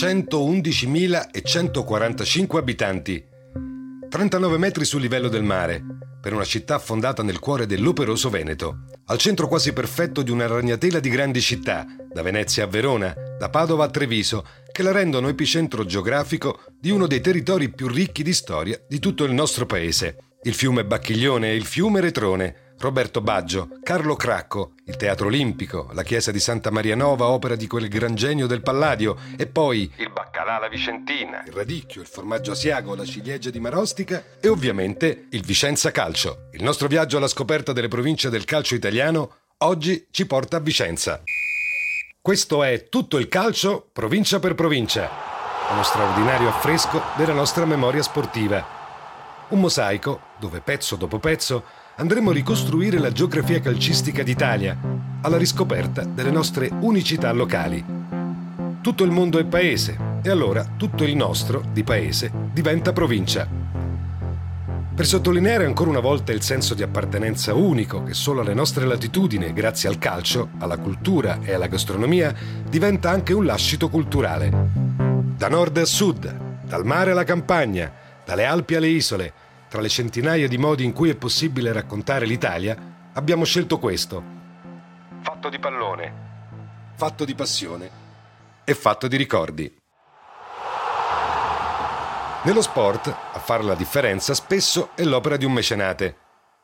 ...111.145 abitanti, 39 metri sul livello del mare, per una città fondata nel cuore dell'operoso Veneto, al centro quasi perfetto di una ragnatela di grandi città, da Venezia a Verona, da Padova a Treviso, che la rendono epicentro geografico di uno dei territori più ricchi di storia di tutto il nostro paese. Il fiume Bacchiglione e il fiume Retrone, Roberto Baggio, Carlo Cracco, il Teatro Olimpico, la chiesa di Santa Maria Nova, opera di quel gran genio del Palladio, e poi il baccalà alla Vicentina, il radicchio, il formaggio asiago, la ciliegia di Marostica e ovviamente il Vicenza Calcio. Il nostro viaggio alla scoperta delle province del calcio italiano oggi ci porta a Vicenza. Questo è tutto il calcio, provincia per provincia, uno straordinario affresco della nostra memoria sportiva. Un mosaico dove pezzo dopo pezzo andremo a ricostruire la geografia calcistica d'Italia, alla riscoperta delle nostre unicità locali. Tutto il mondo è paese e allora tutto il nostro, di paese, diventa provincia. Per sottolineare ancora una volta il senso di appartenenza unico che solo alle nostre latitudini, grazie al calcio, alla cultura e alla gastronomia, diventa anche un lascito culturale. Da nord a sud, dal mare alla campagna, dalle Alpi alle isole, tra le centinaia di modi in cui è possibile raccontare l'Italia, abbiamo scelto questo. Fatto di pallone, fatto di passione e fatto di ricordi. Nello sport, a fare la differenza spesso è l'opera di un mecenate,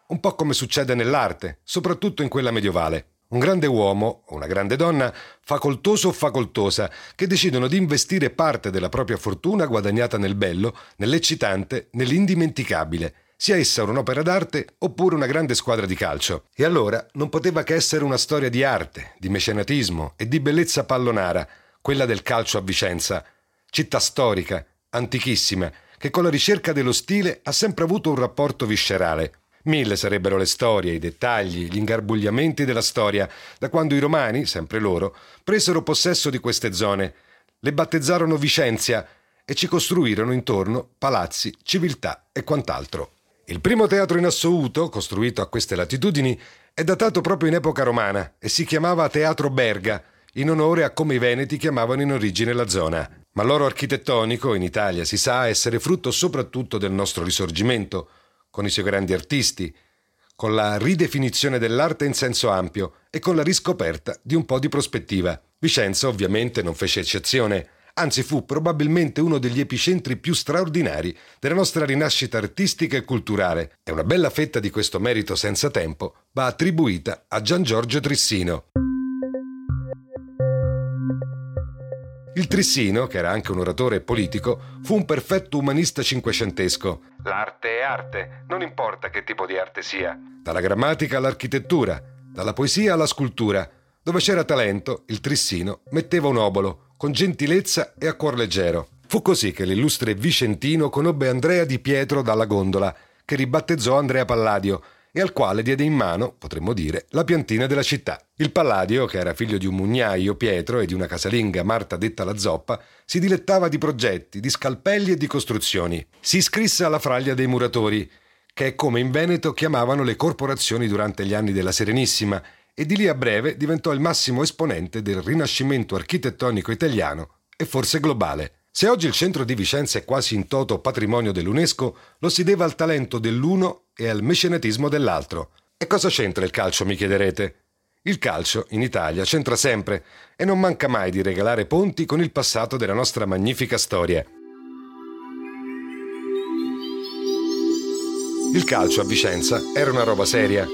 un po' come succede nell'arte, soprattutto in quella medievale. Un grande uomo o una grande donna, facoltoso o facoltosa, che decidono di investire parte della propria fortuna guadagnata nel bello, nell'eccitante, nell'indimenticabile, sia essa un'opera d'arte oppure una grande squadra di calcio. E allora non poteva che essere una storia di arte, di mecenatismo e di bellezza pallonara, quella del calcio a Vicenza, città storica, antichissima, che con la ricerca dello stile ha sempre avuto un rapporto viscerale. Mille sarebbero le storie, i dettagli, gli ingarbugliamenti della storia, da quando i romani, sempre loro, presero possesso di queste zone, le battezzarono Vicenzia e ci costruirono intorno palazzi, civiltà e quant'altro. Il primo teatro in assoluto, costruito a queste latitudini, è datato proprio in epoca romana e si chiamava Teatro Berga, in onore a come i veneti chiamavano in origine la zona. Ma l'oro architettonico in Italia si sa essere frutto soprattutto del nostro risorgimento, con i suoi grandi artisti, con la ridefinizione dell'arte in senso ampio e con la riscoperta di un po' di prospettiva. Vicenza ovviamente non fece eccezione, anzi fu probabilmente uno degli epicentri più straordinari della nostra rinascita artistica e culturale, e una bella fetta di questo merito senza tempo va attribuita a Gian Giorgio Trissino. Il Trissino, che era anche un oratore politico, fu un perfetto umanista cinquecentesco. L'arte è arte, non importa che tipo di arte sia. Dalla grammatica all'architettura, dalla poesia alla scultura. Dove c'era talento, il Trissino metteva un obolo, con gentilezza e a cuor leggero. Fu così che l'illustre Vicentino conobbe Andrea Di Pietro dalla gondola, che ribattezzò Andrea Palladio, e al quale diede in mano, potremmo dire, la piantina della città. Il Palladio, che era figlio di un mugnaio, Pietro, e di una casalinga, Marta detta la Zoppa, si dilettava di progetti, di scalpelli e di costruzioni. Si iscrisse alla fraglia dei muratori, che è come in Veneto chiamavano le corporazioni durante gli anni della Serenissima, e di lì a breve diventò il massimo esponente del rinascimento architettonico italiano e forse globale. Se oggi il centro di Vicenza è quasi in toto patrimonio dell'UNESCO, lo si deve al talento dell'uno e al mecenatismo dell'altro. E cosa c'entra il calcio, mi chiederete? Il calcio, in Italia, c'entra sempre e non manca mai di regalare ponti con il passato della nostra magnifica storia. Il calcio a Vicenza era una roba seria.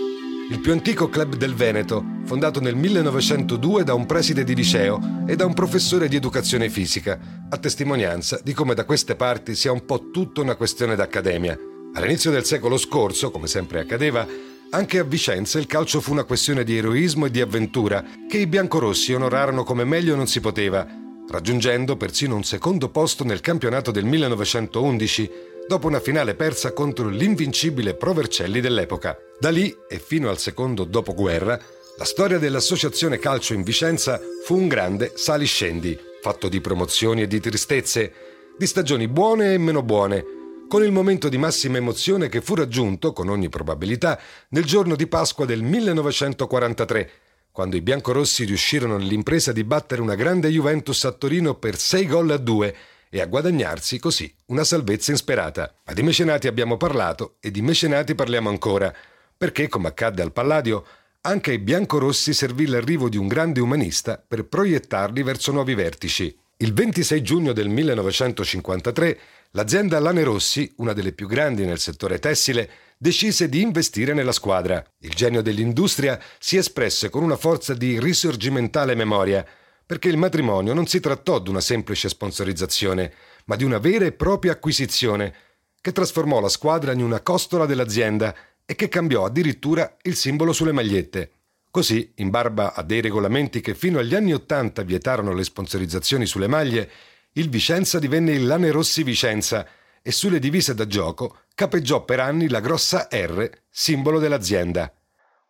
Il più antico club del Veneto, fondato nel 1902 da un preside di liceo e da un professore di educazione fisica, a testimonianza di come da queste parti sia un po' tutta una questione d'accademia. All'inizio del secolo scorso, come sempre accadeva, anche a Vicenza il calcio fu una questione di eroismo e di avventura che i biancorossi onorarono come meglio non si poteva, raggiungendo persino un secondo posto nel campionato del 1911, dopo una finale persa contro l'invincibile Pro Vercelli dell'epoca. Da lì e fino al secondo dopoguerra, la storia dell'Associazione Calcio in Vicenza fu un grande sali-scendi, fatto di promozioni e di tristezze, di stagioni buone e meno buone, con il momento di massima emozione che fu raggiunto, con ogni probabilità, nel giorno di Pasqua del 1943, quando i biancorossi riuscirono nell'impresa di battere una grande Juventus a Torino per 6 gol a 2 e a guadagnarsi così una salvezza insperata. Ma di mecenati abbiamo parlato e di mecenati parliamo ancora, perché, come accadde al Palladio, anche ai biancorossi servì l'arrivo di un grande umanista per proiettarli verso nuovi vertici. Il 26 giugno del 1953 l'azienda Lane Rossi, una delle più grandi nel settore tessile, decise di investire nella squadra. Il genio dell'industria si espresse con una forza di risorgimentale memoria, perché il matrimonio non si trattò di una semplice sponsorizzazione, ma di una vera e propria acquisizione, che trasformò la squadra in una costola dell'azienda e che cambiò addirittura il simbolo sulle magliette. Così, in barba a dei regolamenti che fino agli anni Ottanta vietarono le sponsorizzazioni sulle maglie, il Vicenza divenne il Lane Rossi Vicenza e sulle divise da gioco capeggiò per anni la grossa R, simbolo dell'azienda.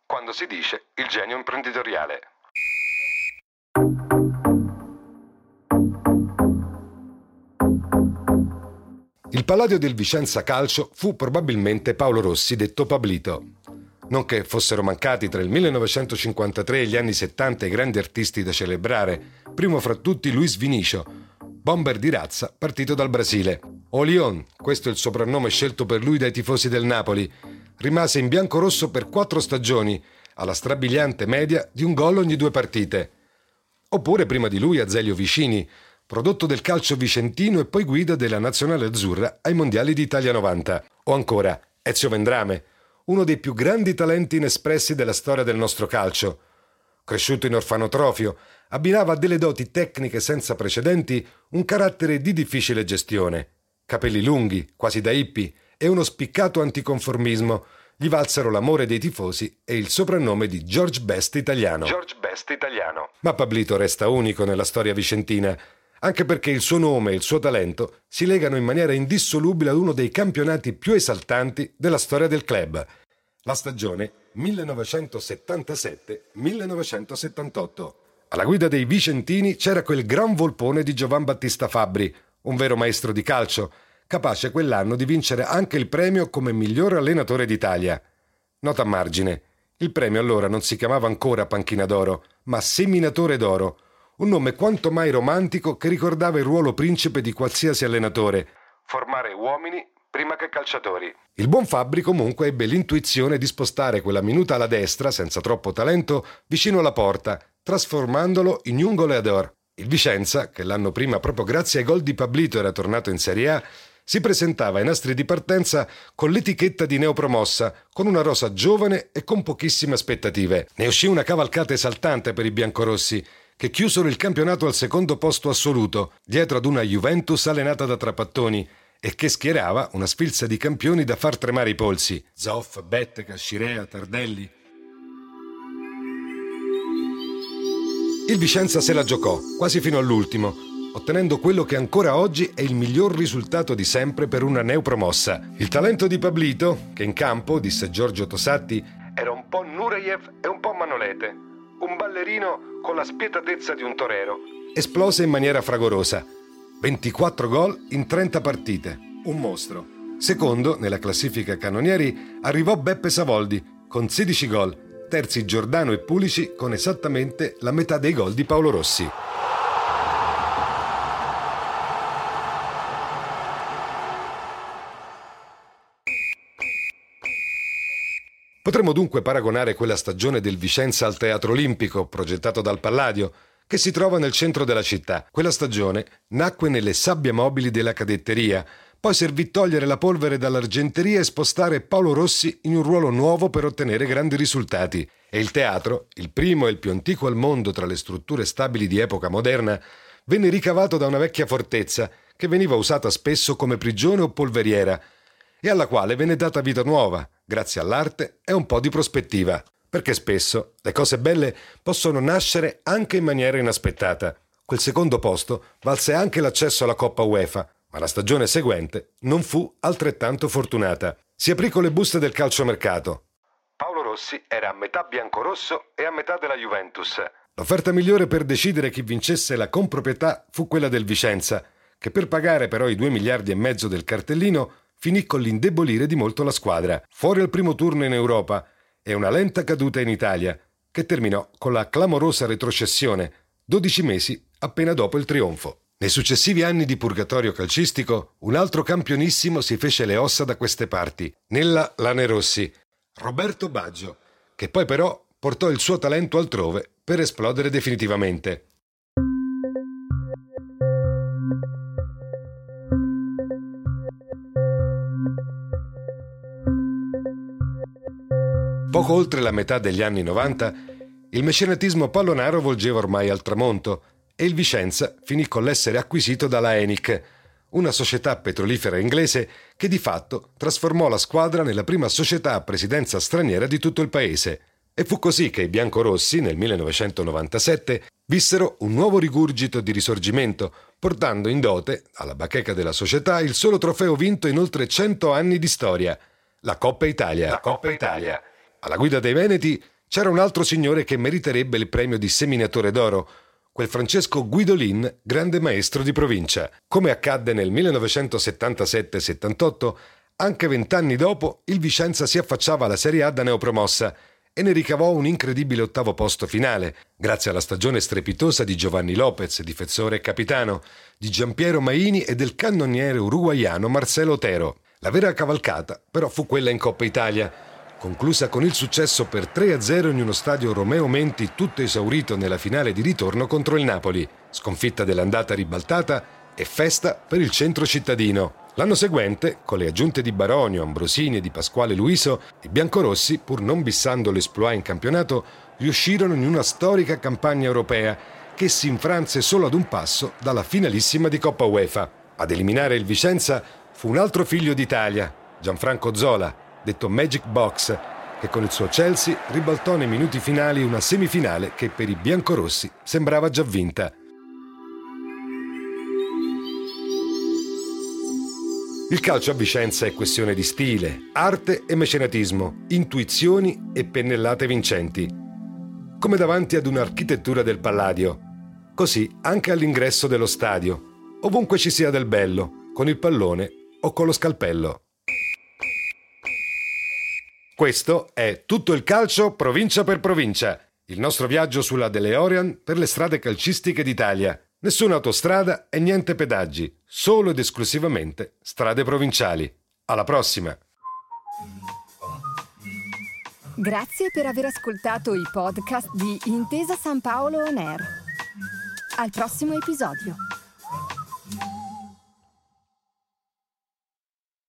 Quando si dice il genio imprenditoriale. Il palladio del Vicenza Calcio fu probabilmente Paolo Rossi, detto Pablito. Non che fossero mancati tra il 1953 e gli anni 70 i grandi artisti da celebrare, primo fra tutti Luis Vinicio, bomber di razza partito dal Brasile. Olion, questo è il soprannome scelto per lui dai tifosi del Napoli, rimase in bianco-rosso per quattro stagioni, alla strabiliante media di un gol ogni due partite. Oppure prima di lui Azelio Vicini, prodotto del calcio vicentino e poi guida della nazionale azzurra ai mondiali d'Italia 90. O ancora Ezio Vendrame, uno dei più grandi talenti inespressi della storia del nostro calcio. Cresciuto in orfanotrofio, abbinava a delle doti tecniche senza precedenti un carattere di difficile gestione. Capelli lunghi, quasi da hippie, e uno spiccato anticonformismo gli valsero l'amore dei tifosi e il soprannome di George Best italiano. George Best italiano. Ma Pablito resta unico nella storia vicentina, anche perché il suo nome e il suo talento si legano in maniera indissolubile ad uno dei campionati più esaltanti della storia del club, la stagione 1977-1978. Alla guida dei Vicentini c'era quel gran volpone di Giovan Battista Fabbri, un vero maestro di calcio, capace quell'anno di vincere anche il premio come miglior allenatore d'Italia. Nota a margine. Il premio allora non si chiamava ancora Panchina d'Oro, ma Seminatore d'Oro, un nome quanto mai romantico che ricordava il ruolo principe di qualsiasi allenatore. Formare uomini prima che calciatori. Il buon Fabbri comunque ebbe l'intuizione di spostare quella minuta alla destra, senza troppo talento, vicino alla porta, trasformandolo in un goleador. Il Vicenza, che l'anno prima proprio grazie ai gol di Pablito era tornato in Serie A, si presentava ai nastri di partenza con l'etichetta di neopromossa, con una rosa giovane e con pochissime aspettative. Ne uscì una cavalcata esaltante per i biancorossi, che chiusero il campionato al secondo posto assoluto, dietro ad una Juventus allenata da trapattoni, e che schierava una sfilza di campioni da far tremare i polsi. Zoff, Betteca, Scirea, Tardelli. Il Vicenza se la giocò, quasi fino all'ultimo, ottenendo quello che ancora oggi è il miglior risultato di sempre per una neopromossa. Il talento di Pablito, che in campo, disse Giorgio Tosatti, era un po' Nureyev e un po' Manolete, un ballerino con la spietatezza di un torero. Esplose in maniera fragorosa. 24 gol in 30 partite. Un mostro. Secondo, nella classifica cannonieri, arrivò Beppe Savoldi, con 16 gol, terzi Giordano e Pulici con esattamente la metà dei gol di Paolo Rossi. Potremmo dunque paragonare quella stagione del Vicenza al Teatro Olimpico, progettato dal Palladio, che si trova nel centro della città. Quella stagione nacque nelle sabbie mobili della cadetteria, poi servì togliere la polvere dall'argenteria e spostare Paolo Rossi in un ruolo nuovo per ottenere grandi risultati. E il teatro, il primo e il più antico al mondo tra le strutture stabili di epoca moderna, venne ricavato da una vecchia fortezza che veniva usata spesso come prigione o polveriera e alla quale venne data vita nuova, grazie all'arte e un po' di prospettiva. Perché spesso le cose belle possono nascere anche in maniera inaspettata Quel secondo posto valse anche l'accesso alla Coppa UEFA, ma la stagione seguente non fu altrettanto fortunata. Si aprì con le buste del calciomercato. Paolo Rossi era a metà biancorosso e a metà della Juventus. L'offerta migliore per decidere chi vincesse la comproprietà fu quella del Vicenza, che per pagare però i 2 miliardi e mezzo del cartellino finì con l'indebolire di molto la squadra, fuori al primo turno in Europa e una lenta caduta in Italia, che terminò con la clamorosa retrocessione, 12 mesi appena dopo il trionfo. Nei successivi anni di purgatorio calcistico, un altro campionissimo si fece le ossa da queste parti, nella Lanerossi, Roberto Baggio, che poi però portò il suo talento altrove per esplodere definitivamente. Poco oltre la metà degli anni 90, il mecenatismo pallonaro volgeva ormai al tramonto e il Vicenza finì con l'essere acquisito dalla Enic, una società petrolifera inglese che di fatto trasformò la squadra nella prima società a presidenza straniera di tutto il paese. E fu così che i biancorossi, nel 1997, vissero un nuovo rigurgito di risorgimento, portando in dote alla bacheca della società il solo trofeo vinto in oltre 100 anni di storia, la Coppa Italia. La Coppa Italia. Alla guida dei Veneti c'era un altro signore che meriterebbe il premio di seminatore d'oro, quel Francesco Guidolin, grande maestro di provincia. Come accadde nel 1977-78, anche vent'anni dopo il Vicenza si affacciava alla Serie A da neopromossa e ne ricavò un incredibile ottavo posto finale, grazie alla stagione strepitosa di Giovanni Lopez, difensore e capitano, di Giampiero Maini e del cannoniere uruguaiano Marcelo Otero. La vera cavalcata però fu quella in Coppa Italia, conclusa con il successo per 3-0 in uno stadio Romeo Menti tutto esaurito nella finale di ritorno contro il Napoli, sconfitta dell'andata ribaltata e festa per il centro cittadino. L'anno seguente, con le aggiunte di Baronio, Ambrosini e di Pasquale Luiso, i biancorossi, pur non bissando l'esploit in campionato, riuscirono in una storica campagna europea che si infranse solo ad un passo dalla finalissima di Coppa UEFA. Ad eliminare il Vicenza fu un altro figlio d'Italia, Gianfranco Zola, detto Magic Box, che con il suo Chelsea ribaltò nei minuti finali una semifinale che per i biancorossi sembrava già vinta. Il calcio a Vicenza è questione di stile, arte e mecenatismo, intuizioni e pennellate vincenti. Come davanti ad un'architettura del Palladio. Così anche all'ingresso dello stadio, ovunque ci sia del bello, con il pallone o con lo scalpello. Questo è tutto il calcio provincia per provincia, il nostro viaggio sulla DeLorean per le strade calcistiche d'Italia. Nessuna autostrada e niente pedaggi, solo ed esclusivamente strade provinciali. Alla prossima! Grazie per aver ascoltato i podcast di Intesa San Paolo On Air. Al prossimo episodio.